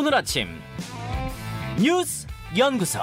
오늘 아침 뉴스 연구소.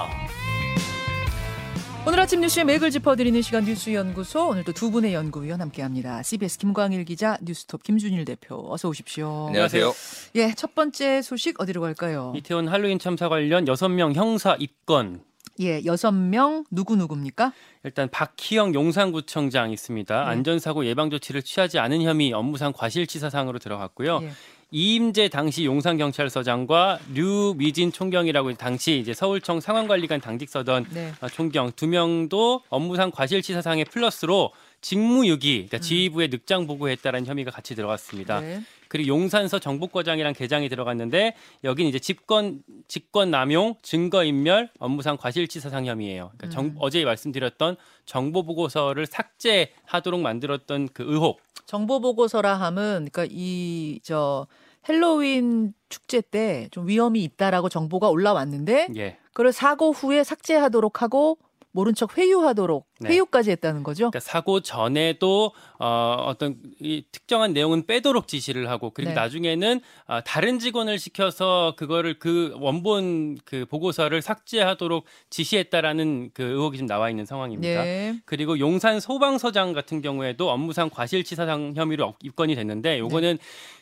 오늘 아침 뉴스의 맥을 짚어드리는 시간 뉴스 연구소 오늘도 두 분의 연구위원 함께합니다. CBS 김광일 기자, 뉴스톱 김준일 대표 어서 오십시오. 안녕하세요. 예, 첫 번째 소식 어디로 갈까요? 이태원 할로윈 참사 관련 6명 형사 입건. 예, 여섯 명 누구 누구입니까? 일단 박희영 용산구청장 있습니다. 네. 안전사고 예방 조치를 취하지 않은 혐의 업무상 과실치사상으로 들어갔고요. 예. 이임재 당시 용산경찰서장과 류미진 총경이라고 당시 이제 서울청 상황관리관 당직서던 네. 아, 총경 두 명도 업무상 과실치사상의 플러스로 직무유기, 그러니까 지휘부에 늑장 보고했다라는 혐의가 같이 들어갔습니다. 음. 네. 그리고 용산서 정보과장이랑 계장이 들어갔는데 여기는 이제 직권 직권 남용, 증거 인멸, 업무상 과실치사상 혐의예요. 그러니까 정- 음. 어제 말씀드렸던 정보 보고서를 삭제하도록 만들었던 그 의혹. 정보 보고서라 함은 그러니까 이 저 헬로윈 축제 때 좀 위험이 있다라고 정보가 올라왔는데 예. 그걸 사고 후에 삭제하도록 하고 모른 척 회유하도록 네. 회유까지 했다는 거죠. 그러니까 사고 전에도 어, 어떤 이 특정한 내용은 빼도록 지시를 하고 그리고 네. 나중에는 아, 다른 직원을 시켜서 그거를 그 원본 그 보고서를 삭제하도록 지시했다라는 그 의혹이 좀 나와 있는 상황입니다. 예. 그리고 용산 소방서장 같은 경우에도 업무상 과실치사상 혐의로 입건이 됐는데 요거는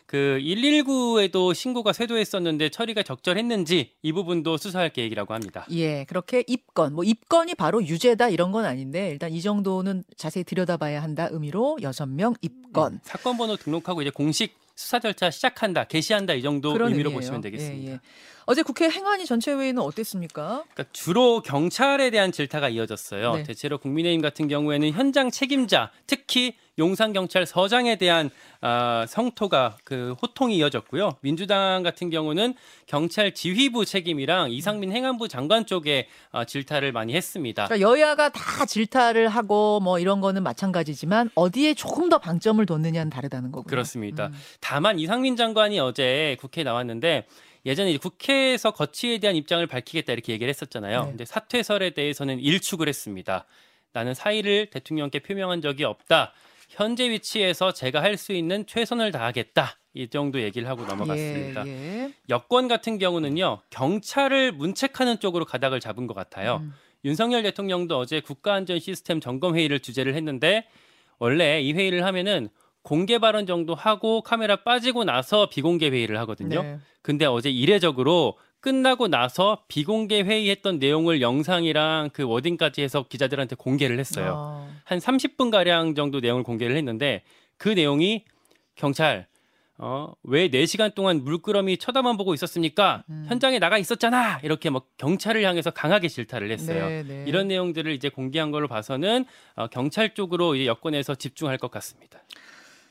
그 119에도 신고가 쇄도했었는데 처리가 적절했는지 이 부분도 수사할 계획이라고 합니다. 예, 그렇게 입건, 뭐 입건이 바로 유죄다 이런 건 아닌데 일단 이 정도는 자세히 들여다봐야 한다 의미로 여섯 명 입건. 사건 번호 등록하고 이제 공식 수사 절차 시작한다, 개시한다 이 정도 의미로 의미예요. 보시면 되겠습니다. 예, 예. 어제 국회 행안위 전체 회의는 어땠습니까? 그러니까 주로 경찰에 대한 질타가 이어졌어요. 네. 대체로 국민의힘 같은 경우에는 현장 책임자, 특히 용산 경찰서장에 대한 아, 성토가 그 호통이 이어졌고요. 민주당 같은 경우는 경찰 지휘부 책임이랑 이상민 행안부 장관 쪽에 아, 질타를 많이 했습니다. 그러니까 여야가 다 질타를 하고 뭐 이런 거는 마찬가지지만 어디에 조금 더 방점을 뒀느냐는 다르다는 거고요. 그렇습니다. 음. 다만 이상민 장관이 어제 국회에 나왔는데 예전에 국회에서 거취에 대한 입장을 밝히겠다 이렇게 얘기를 했었잖아요. 네. 근데 사퇴설에 대해서는 일축을 했습니다. 나는 사의를 대통령께 표명한 적이 없다. 현재 위치에서 제가 할 수 있는 최선을 다하겠다. 이 정도 얘기를 하고 넘어갔습니다. 예, 예. 여권 같은 경우는요. 경찰을 문책하는 쪽으로 가닥을 잡은 것 같아요. 음. 윤석열 대통령도 어제 국가안전 시스템 점검 회의를 주재를 했는데 원래 이 회의를 하면은 공개 발언 정도 하고 카메라 빠지고 나서 비공개 회의를 하거든요. 네. 근데 어제 이례적으로 끝나고 나서 비공개 회의했던 내용을 영상이랑 그 워딩까지 해서 기자들한테 공개를 했어요. 어. 한 30분 가량 정도 내용을 공개를 했는데 그 내용이 경찰 어, 왜 4시간 동안 물끄러미 쳐다만 보고 있었습니까? 음. 현장에 나가 있었잖아. 이렇게 막 경찰을 향해서 강하게 질타를 했어요. 네, 네. 이런 내용들을 이제 공개한 걸로 봐서는 어, 경찰 쪽으로 이제 여권에서 집중할 것 같습니다.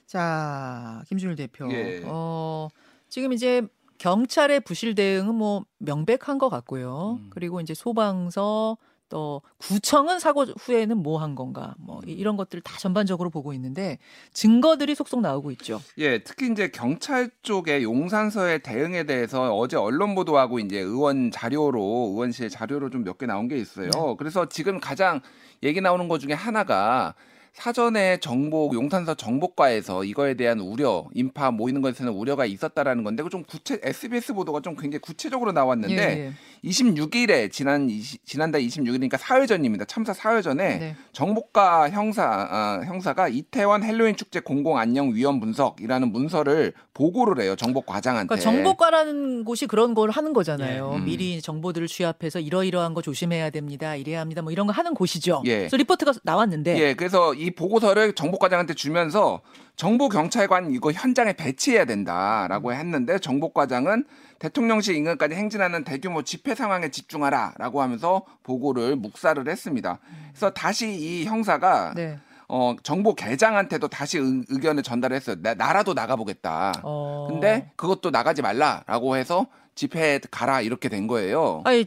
자, 김준일 대표. 예. 어, 지금 이제 경찰의 부실 대응은 뭐 명백한 것 같고요. 음. 그리고 이제 소방서 또 구청은 사고 후에는 뭐 한 건가 뭐 이- 이런 것들을 다 전반적으로 보고 있는데 증거들이 속속 나오고 있죠. 예, 특히 이제 경찰 쪽의 용산서의 대응에 대해서 어제 언론 보도하고 이제 의원 자료로 의원실 자료로 좀 몇 개 나온 게 있어요. 네. 그래서 지금 가장 얘기 나오는 것 중에 하나가 사전에 정복 용산서 정복과에서 이거에 대한 우려, 인파 모이는 것에는 우려가 있었다라는 건데 그 좀 구체 SBS 보도가 좀 굉장히 구체적으로 나왔는데 예, 예. 26일에 지난 20, 지난달 26일이니까 사흘 전입니다. 참사 사흘 전에 네. 정복과 형사 아, 형사가 이태원 헬로윈 축제 공공 안녕 위험 분석이라는 문서를 보고를 해요. 정복 과장한테. 그러니까 정보과라는 곳이 그런 걸 하는 거잖아요. 예, 음. 미리 정보들을 취합해서 이러이러한 거 조심해야 됩니다. 이래야 합니다. 뭐 이런 거 하는 곳이죠. 예. 그래서 리포트가 나왔는데 예, 그래서 이 보고서를 정복 과장한테 주면서 정보 경찰관 이거 현장에 배치해야 된다라고 했는데 정복 과장은 대통령실 인근까지 행진하는 대규모 집회 상황에 집중하라라고 하면서 보고를 묵살을 했습니다. 그래서 다시 이 형사가 네. 어, 정보 계장한테도 다시 의, 의견을 전달했어요. 나, 나라도 나가보겠다. 어. 근데 그것도 나가지 말라라고 해서 집회에 가라 이렇게 된 거예요. 아니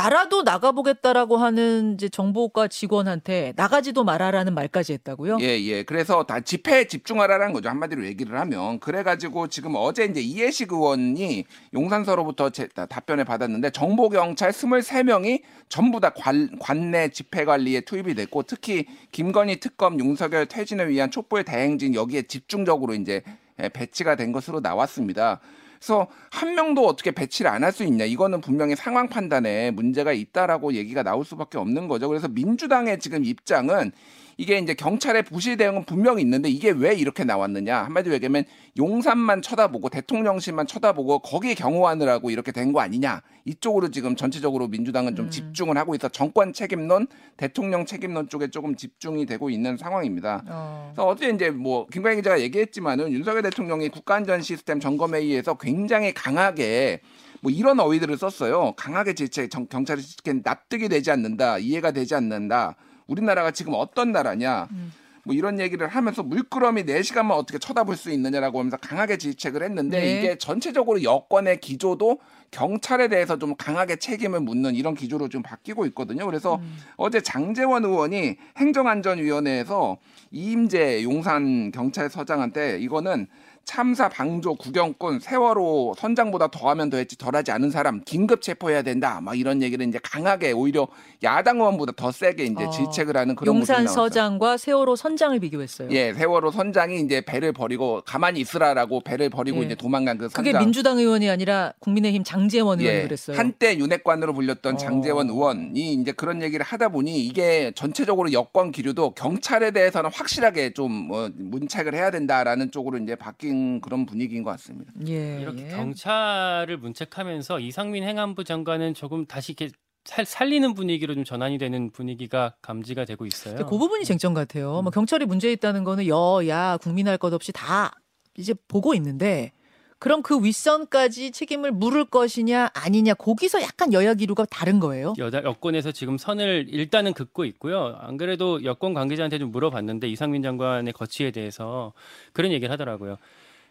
나라도 나가보겠다라고 하는 이제 정보과 직원한테 나가지도 말아라는 말까지 했다고요? 예, 예. 그래서 다 집회에 집중하라는 거죠. 한마디로 얘기를 하면. 그래가지고 지금 어제 이제 이해식 의원이 용산서로부터 제, 다- 답변을 받았는데 정보경찰 23명이 전부 다 관, 관내 집회 관리에 투입이 됐고 특히 김건희 특검 윤석열 퇴진을 위한 촉불 대행진 여기에 집중적으로 이제 예, 배치가 된 것으로 나왔습니다. 그래서 한 명도 어떻게 배치를 안 할 수 있냐. 이거는 분명히 상황 판단에 문제가 있다라고 얘기가 나올 수밖에 없는 거죠. 그래서 민주당의 지금 입장은 이게 이제 경찰의 부실 대응은 분명히 있는데 이게 왜 이렇게 나왔느냐 한마디로 얘기하면 용산만 쳐다보고 대통령실만 쳐다보고 거기에 경호하느라고 이렇게 된 거 아니냐 이쪽으로 지금 전체적으로 민주당은 좀 음. 집중을 하고 있어 정권 책임론 대통령 책임론 쪽에 조금 집중이 되고 있는 상황입니다. 어. 그래서 어제 이제 뭐 김광희 기자가 얘기했지만은 윤석열 대통령이 국가안전 시스템 점검회의에서 굉장히 강하게 뭐 이런 어휘들을 썼어요. 강하게 질책 정- 경찰이 지금 납득이 되지 않는다, 이해가 되지 않는다. 우리나라가 지금 어떤 나라냐. 음. 뭐 이런 얘기를 하면서 물끄러미 4시간만 어떻게 쳐다볼 수 있느냐라고 하면서 강하게 질책을 했는데 네. 이게 전체적으로 여권의 기조도 경찰에 대해서 좀 강하게 책임을 묻는 이런 기조로 좀 바뀌고 있거든요. 그래서 음. 어제 장재원 의원이 행정안전위원회에서 이임재 용산 경찰서장한테 이거는 참사 방조 구경꾼 세월호 선장보다 더하면 더했지 덜하지 않은 사람 긴급 체포해야 된다. 막 이런 얘기를 이제 강하게 오히려 야당 의원보다 더 세게 이제 어, 질책을 하는 그런 모습이 용산. 서장과 세월호 선장을 비교했어요. 예, 세월호 선장이 이제 배를 버리고 가만히 있으라라고 배를 버리고 예. 이제 도망간 그 그게 선장. 민주당 의원이 아니라 국민의힘 장재원 의원이 예, 그랬어요. 한때 윤핵관으로 불렸던 어. 장재원 의원이 이제 그런 얘기를 하다 보니 이게 전체적으로 여권 기류도 경찰에 대해서는 확실하게 좀 어, 문책을 해야 된다라는 쪽으로 이제 바뀐 그런 분위기인 것 같습니다. 예, 이렇게 예. 경찰을 문책하면서 이상민 행안부 장관은 조금 다시 이렇게 살, 살리는 분위기로 좀 전환이 되는 분위기가 감지가 되고 있어요. 그 부분이 쟁점 같아요. 뭐 경찰이 문제 있다는 거는 여야 국민 할 것 없이 다 이제 보고 있는데 그럼 그 윗선까지 책임을 물을 것이냐 아니냐 거기서 약간 여야 기류가 다른 거예요. 여다, 여권에서 지금 선을 일단은 긋고 있고요. 안 그래도 여권 관계자한테 좀 물어봤는데 이상민 장관의 거취에 대해서 그런 얘기를 하더라고요.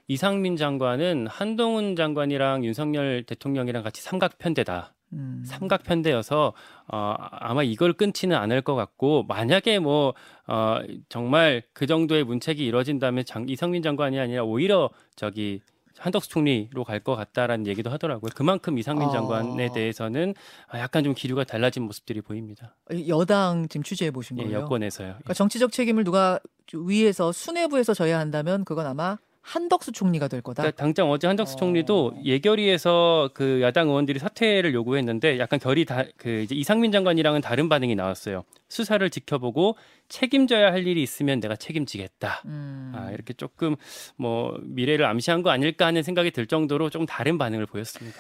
이상민 장관은 한동훈 장관이랑 윤석열 대통령이랑 같이 삼각편대다. 음. 삼각편대여서 어, 아마 이걸 끊지는 않을 것 같고 만약에 뭐 어, 정말 그 정도의 문책이 이뤄진다면 장, 이상민 장관이 아니라 오히려 저기 한덕수 총리로 갈 것 같다라는 얘기도 하더라고요. 그만큼 이상민 어. 장관에 대해서는 아, 약간 좀 기류가 달라진 모습들이 보입니다. 여당 지금 취재해 보신 예, 거예요. 여권에서요. 그러니까 정치적 책임을 누가 위에서 수뇌부에서 져야 한다면 그건 아마 한덕수 총리가 될 거다. 그러니까 당장 어제 한덕수 어. 총리도 예결위에서 그 야당 의원들이 사퇴를 요구했는데 약간 결이 다 그 이제 이상민 장관이랑은 다른 반응이 나왔어요. 수사를 지켜보고 책임져야 할 일이 있으면 내가 책임지겠다. 음. 아, 이렇게 조금 뭐 미래를 암시한 거 아닐까 하는 생각이 들 정도로 좀 다른 반응을 보였습니다.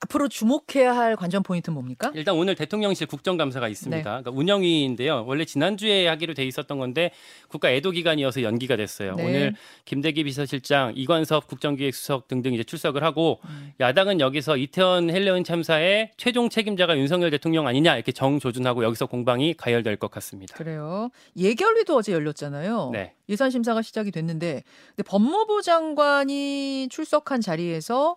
앞으로 주목해야 할 관전 포인트는 뭡니까? 일단 오늘 대통령실 국정감사가 있습니다. 네. 그러니까 운영위인데요. 원래 지난주에 하기로 돼 있었던 건데 국가 애도 기간이어서 연기가 됐어요. 네. 오늘 김대기 비서실장, 이관섭 국정기획수석 등등 이제 출석을 하고 음. 야당은 여기서 이태원 헬로윈 참사의 최종 책임자가 윤석열 대통령 아니냐 이렇게 정조준하고 여기서 공방이 가열될 것 같습니다. 그래요. 예결위도 어제 열렸잖아요. 네. 예산 심사가 시작이 됐는데 법무부 장관이 출석한 자리에서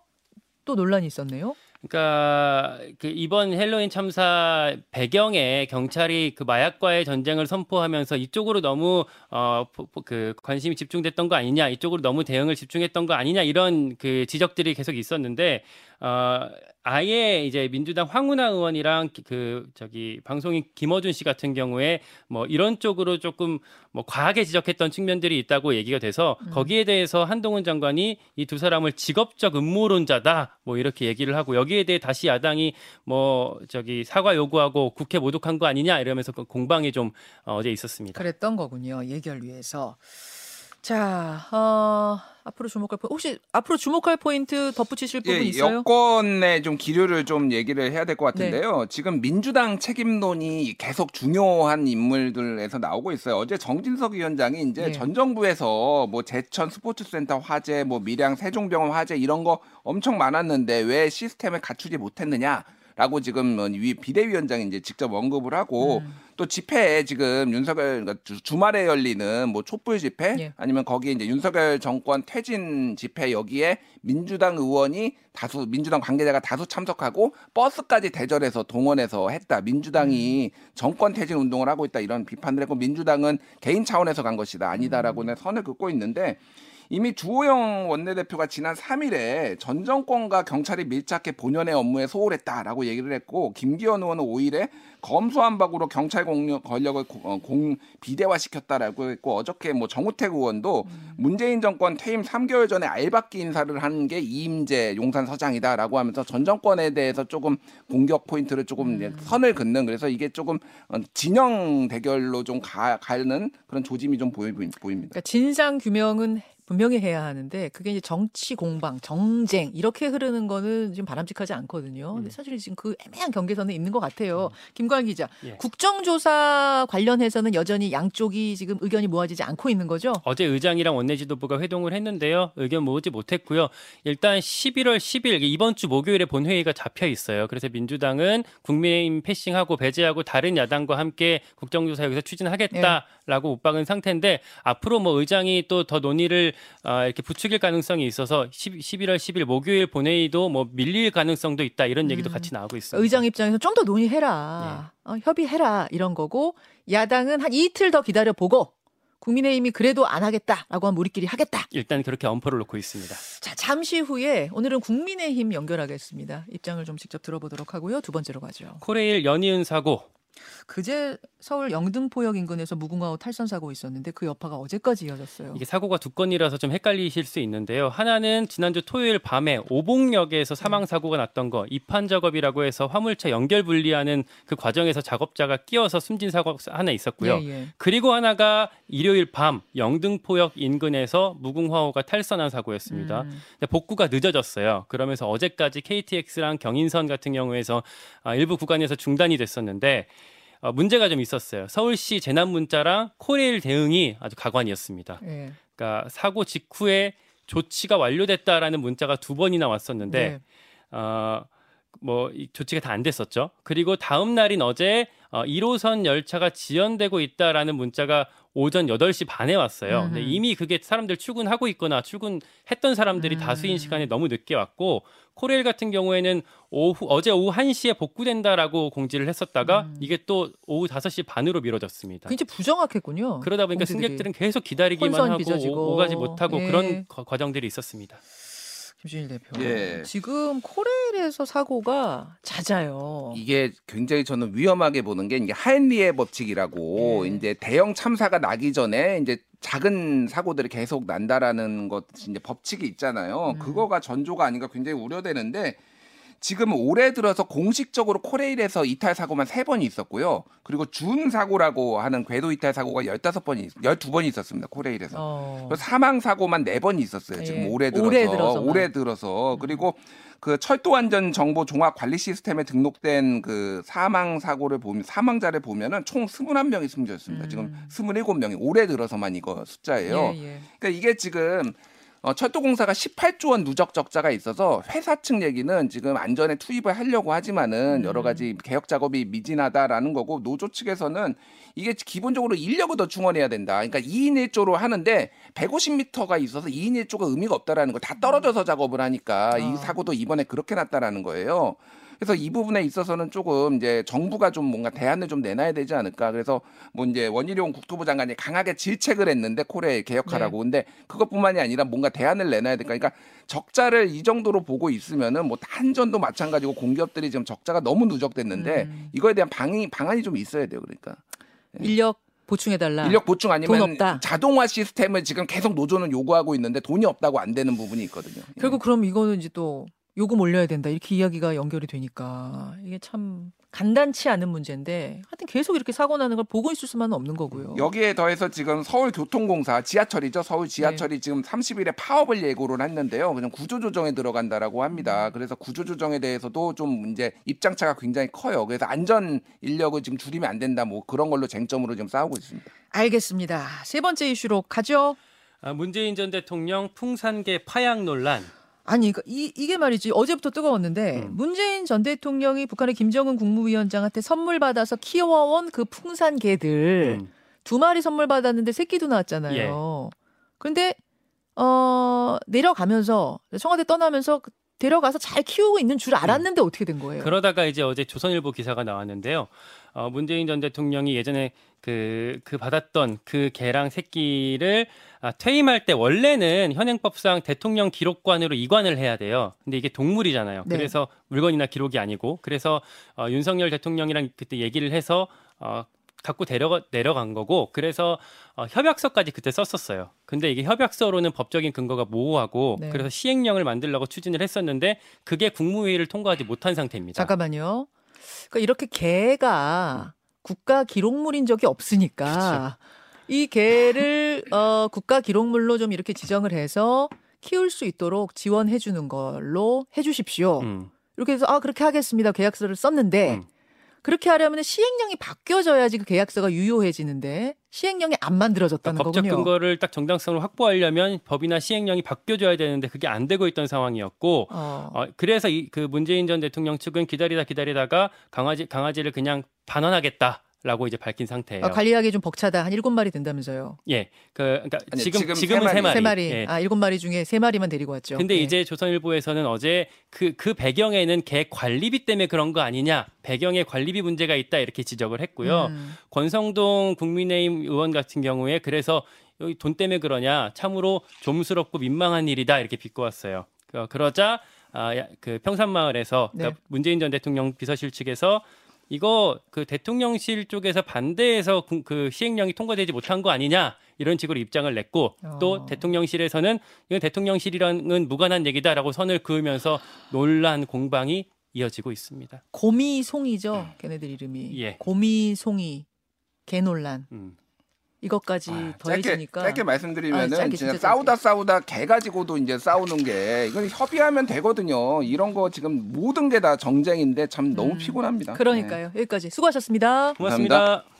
또 논란이 있었네요. 그러니까 그 이번 헬로윈 참사 배경에 경찰이 그 마약과의 전쟁을 선포하면서 이쪽으로 너무 어 그 관심이 집중됐던 거 아니냐 이쪽으로 너무 대응을 집중했던 거 아니냐 이런 그 지적들이 계속 있었는데 어 아예 이제 민주당 황운하 의원이랑 그 저기 방송인 김어준 씨 같은 경우에 뭐 이런 쪽으로 조금 뭐 과하게 지적했던 측면들이 있다고 얘기가 돼서 거기에 대해서 한동훈 장관이 이 두 사람을 직업적 음모론자다 뭐 이렇게 얘기를 하고 여기에 대해 다시 야당이 뭐 저기 사과 요구하고 국회 모독한 거 아니냐 이러면서 그 공방이 좀 어, 어제 있었습니다. 그랬던 거군요. 예결위에서. 자, 어, 앞으로 주목할 포인트 혹시 앞으로 주목할 포인트 덧붙이실 부분 예, 있어요? 여권의 좀 기류를 좀 얘기를 해야 될것 네. 같은데요. 지금 민주당 책임론이 계속 중요한 인물들에서 나오고 있어요. 어제 정진석 위원장이 이제 네. 전 정부에서 뭐 제천 스포츠센터 화재, 뭐 밀양 세종병원 화재 이런 거 엄청 많았는데 왜 시스템을 갖추지 못했느냐? 라고 지금 뭐 위- 비대위원장이 이제 직접 언급을 하고 음. 또 집회에 지금 윤석열 그러니까 주- 주말에 열리는 뭐 촛불 집회 예. 아니면 거기에 이제 윤석열 정권 퇴진 집회 여기에 민주당 의원이 다수 민주당 관계자가 다수 참석하고 버스까지 대절해서 동원해서 했다. 민주당이 정권 퇴진 운동을 하고 있다 이런 비판을 했고 민주당은 개인 차원에서 간 것이다 아니다라고는 선을 긋고 있는데 이미 주호영 원내대표가 지난 3일에 전 정권과 경찰이 밀착해 본연의 업무에 소홀했다라고 얘기를 했고 김기현 의원은 5일에 검수한 박으로 경찰 공력, 권력을 고- 어, 공 비대화 시켰다라고 했고 어저께 뭐 정우택 의원도 문재인 정권 퇴임 3개월 전에 알박기 인사를 한 게 이임재 용산 서장이다라고 하면서 전 정권에 대해서 조금 공격 포인트를 조금 이제 선을 긋는 그래서 이게 조금 어, 진영 대결로 좀 가, 가는 그런 조짐이 좀 보이, 보입니다. 그러니까 진상 규명은 분명히 해야 하는데 그게 이제 정치 공방, 정쟁 이렇게 흐르는 거는 지금 바람직하지 않거든요. 근데 사실 지금 그 애매한 경계선에 있는 것 같아요. 김관 기자, 예. 국정조사 관련해서는 여전히 양쪽이 지금 의견이 모아지지 않고 있는 거죠. 어제 의장이랑 원내지도부가 회동을 했는데요. 의견 모으지 못했고요. 일단 11월 10일 이번 주 목요일에 본회의가 잡혀 있어요. 그래서 민주당은 국민의힘 패싱하고 배제하고 다른 야당과 함께 국정조사 여기서 추진하겠다 라고 못 박은 상태인데 앞으로 뭐 의장이 또 더 논의를 아, 이렇게 부추길 가능성이 있어서 10, 11월 10일 목요일 본회의도 뭐 밀릴 가능성도 있다 이런 얘기도 같이 나오고 있습니다. 의장 입장에서 좀 더 논의해라, 어, 협의해라 이런 거고 야당은 한 이틀 더 기다려 보고 국민의힘이 그래도 안 하겠다라고 하면 우리끼리 하겠다. 일단 그렇게 엄포를 놓고 있습니다. 자, 잠시 후에 오늘은 국민의힘 연결하겠습니다. 입장을 좀 직접 들어보도록 하고요. 두 번째로 가죠. 코레일 연이은 사고 그제 서울 영등포역 인근에서 무궁화호 탈선 사고 있었는데 그 여파가 어제까지 이어졌어요. 이게 사고가 두 건이라서 좀 헷갈리실 수 있는데요. 하나는 지난주 토요일 밤에 오봉역에서 사망 사고가 났던 거 이판 작업이라고 해서 화물차 연결 분리하는 그 과정에서 작업자가 끼어서 숨진 사고가 하나 있었고요. 예, 예. 그리고 하나가 일요일 밤 영등포역 인근에서 무궁화호가 탈선한 사고였습니다. 음. 근데 복구가 늦어졌어요. 그러면서 어제까지 KTX랑 경인선 같은 경우에서 아, 일부 구간에서 중단이 됐었는데 어, 문제가 좀 있었어요. 서울시 재난 문자랑 코레일 대응이 아주 가관이었습니다. 예. 그러니까 사고 직후에 조치가 완료됐다라는 문자가 두 번이나 왔었는데 네. 어, 뭐이 조치가 다 안 됐었죠. 그리고 다음 날인 어제 어, 1호선 열차가 지연되고 있다라는 문자가 오전 8시 반에 왔어요. 근데 음흠. 이미 그게 사람들 출근하고 있거나 출근했던 사람들이 음. 다수인 시간에 너무 늦게 왔고 코레일 같은 경우에는 오후 어제 오후 1시에 복구된다라고 공지를 했었다가 음. 이게 또 오후 5시 반으로 미뤄졌습니다. 굉장히 부정확했군요. 그러다 보니까 공지들이. 승객들은 계속 기다리기만 하고 빚어지고. 오, 오가지 못하고 예. 그런 거- 과정들이 있었습니다. 김준일 대표. 예. 지금 코레일에서 사고가 잦아요. 이게 굉장히 저는 위험하게 보는 게 이게 하인리의 법칙이라고 예. 이제 대형 참사가 나기 전에 이제 작은 사고들이 계속 난다라는 것이 이제 법칙이 있잖아요. 음. 그거가 전조가 아닌가 굉장히 우려되는데 지금 올해 들어서 공식적으로 코레일에서 이탈 사고만 세 번이 있었고요. 그리고 준 사고라고 하는 궤도 이탈 사고가 15번이 12번이 있었습니다. 코레일에서. 어. 사망 사고만 네 번이 있었어요. 지금 예. 올해 들어서 올해. 음. 올해 들어서 그리고 그 철도 안전 정보 종합 관리 시스템에 등록된 그 사망 사고를 보면 사망자를 보면은 총 21명이 숨졌습니다. 음. 지금 27명이 올해 들어서만 이거 숫자예요. 예, 예. 그러니까 이게 지금 어, 철도공사가 18조 원 누적 적자가 있어서 회사 측 얘기는 지금 안전에 투입을 하려고 하지만은 음. 여러 가지 개혁 작업이 미진하다라는 거고 노조 측에서는 이게 기본적으로 인력을 더 충원해야 된다. 그러니까 2인 1조로 하는데 150m가 있어서 2인 1조가 의미가 없다라는 거 다 떨어져서 작업을 하니까 아. 이 사고도 이번에 그렇게 났다라는 거예요. 그래서 이 부분에 있어서는 조금 이제 정부가 좀 뭔가 대안을 좀 내놔야 되지 않을까. 그래서 뭐 이제 원희룡 국토부 장관이 강하게 질책을 했는데 코레 개혁하라고. 네. 근데 그것뿐만이 아니라 뭔가 대안을 내놔야 될까. 그러니까 적자를 이 정도로 보고 있으면은 뭐 한전도 마찬가지고 공기업들이 지금 적자가 너무 누적됐는데 음. 이거에 대한 방이 방안이 좀 있어야 돼요. 그러니까 인력 보충해달라. 인력 보충 돈 아니면. 자동화 시스템을 지금 계속 노조는 요구하고 있는데 돈이 없다고 안 되는 부분이 있거든요. 예. 결국 그럼 이거는 이제 또 요금 올려야 된다 이렇게 이야기가 연결이 되니까 이게 참 간단치 않은 문제인데 하여튼 계속 이렇게 사고 나는 걸 보고 있을 수만은 없는 거고요. 여기에 더해서 지금 서울교통공사 지하철이죠. 서울 네. 지하철이 지금 30일에 파업을 예고를 했는데요. 그냥 구조조정에 들어간다라고 합니다. 그래서 구조조정에 대해서도 좀 이제 입장차가 굉장히 커요. 그래서 안전 인력을 지금 줄이면 안 된다. 뭐 그런 걸로 쟁점으로 지금 싸우고 있습니다. 알겠습니다. 세 번째 이슈로 가죠. 아, 문재인 전 대통령 풍산계 파양 논란. 아니 그 이, 이게 말이지 어제부터 뜨거웠는데 음. 문재인 전 대통령이 북한의 김정은 국무위원장한테 선물 받아서 키워온 그 풍산 개들 음. 두 마리 선물 받았는데 새끼도 나왔잖아요. 그런데 어 내려가면서 청와대 떠나면서 그 데려가서 잘 키우고 있는 줄 알았는데 어떻게 된 거예요? 그러다가 이제 어제 조선일보 기사가 나왔는데요. 어, 문재인 전 대통령이 예전에 그, 그 받았던 그 개랑 새끼를 아, 퇴임할 때 원래는 현행법상 대통령 기록관으로 이관을 해야 돼요. 근데 이게 동물이잖아요. 네. 그래서 물건이나 기록이 아니고 그래서 어, 윤석열 대통령이랑 그때 얘기를 해서 어, 갖고 데려가, 내려간 거고 그래서 어, 협약서까지 그때 썼었어요. 근데 이게 협약서로는 법적인 근거가 모호하고 네. 그래서 시행령을 만들려고 추진을 했었는데 그게 국무회의를 통과하지 못한 상태입니다. 잠깐만요. 그러니까 이렇게 개가 국가 기록물인 적이 없으니까 이 개를 어, 국가 기록물로 좀 이렇게 지정을 해서 키울 수 있도록 지원해 주는 걸로 해 주십시오. 음. 이렇게 해서 아 그렇게 하겠습니다. 계약서를 썼는데 음. 그렇게 하려면 시행령이 바뀌어져야지 그 계약서가 유효해지는데 시행령이 안 만들어졌다는 그러니까 법적 거군요. 근거를 딱 정당성을 확보하려면 법이나 시행령이 바뀌어줘야 되는데 그게 안 되고 있던 상황이었고 어. 어, 그래서 이, 그 문재인 전 대통령 측은 기다리다 기다리다가 강아지 강아지를 그냥 반환하겠다 라고 이제 밝힌 상태예요. 아, 관리하기 좀 벅차다. 한 일곱 마리 된다면서요. 예, 그 그러니까 아니, 지금 지금 지금은 세세 마리. 세 마리. 예. 아 일곱 마리 중에 세 마리만 데리고 왔죠. 근데 예. 이제 조선일보에서는 어제 그, 그 배경에는 개 관리비 때문에 그런 거 아니냐, 배경에 관리비 문제가 있다 이렇게 지적을 했고요. 음. 권성동 국민의힘 의원 같은 경우에 그래서 여기 돈 때문에 그러냐, 참으로 좀스럽고 민망한 일이다 이렇게 비꼬았어요. 그- 그러자 아, 야- 그 평산마을에서 그러니까 네. 문재인 전 대통령 비서실 측에서 이거 그 대통령실 쪽에서 반대해서 구- 그 시행령이 통과되지 못한 거 아니냐 이런 식으로 입장을 냈고 어. 또 대통령실에서는 이건 대통령실이랑은 무관한 얘기다라고 선을 그으면서 논란 공방이 이어지고 있습니다. 고미송이죠. 걔네들 이름이. 예. 고미송이 개논란 음. 이것까지 짧게, 더해지니까 짧게 아, 말씀드리면은 짧게, 진짜 진짜 싸우다 싸우다 개 가지고도 이제 싸우는 게 이건 협의하면 되거든요. 이런 거 지금 모든 게 다 정쟁인데 참 너무 음. 피곤합니다. 네. 그러니까요. 여기까지 수고하셨습니다. 고맙습니다. 감사합니다.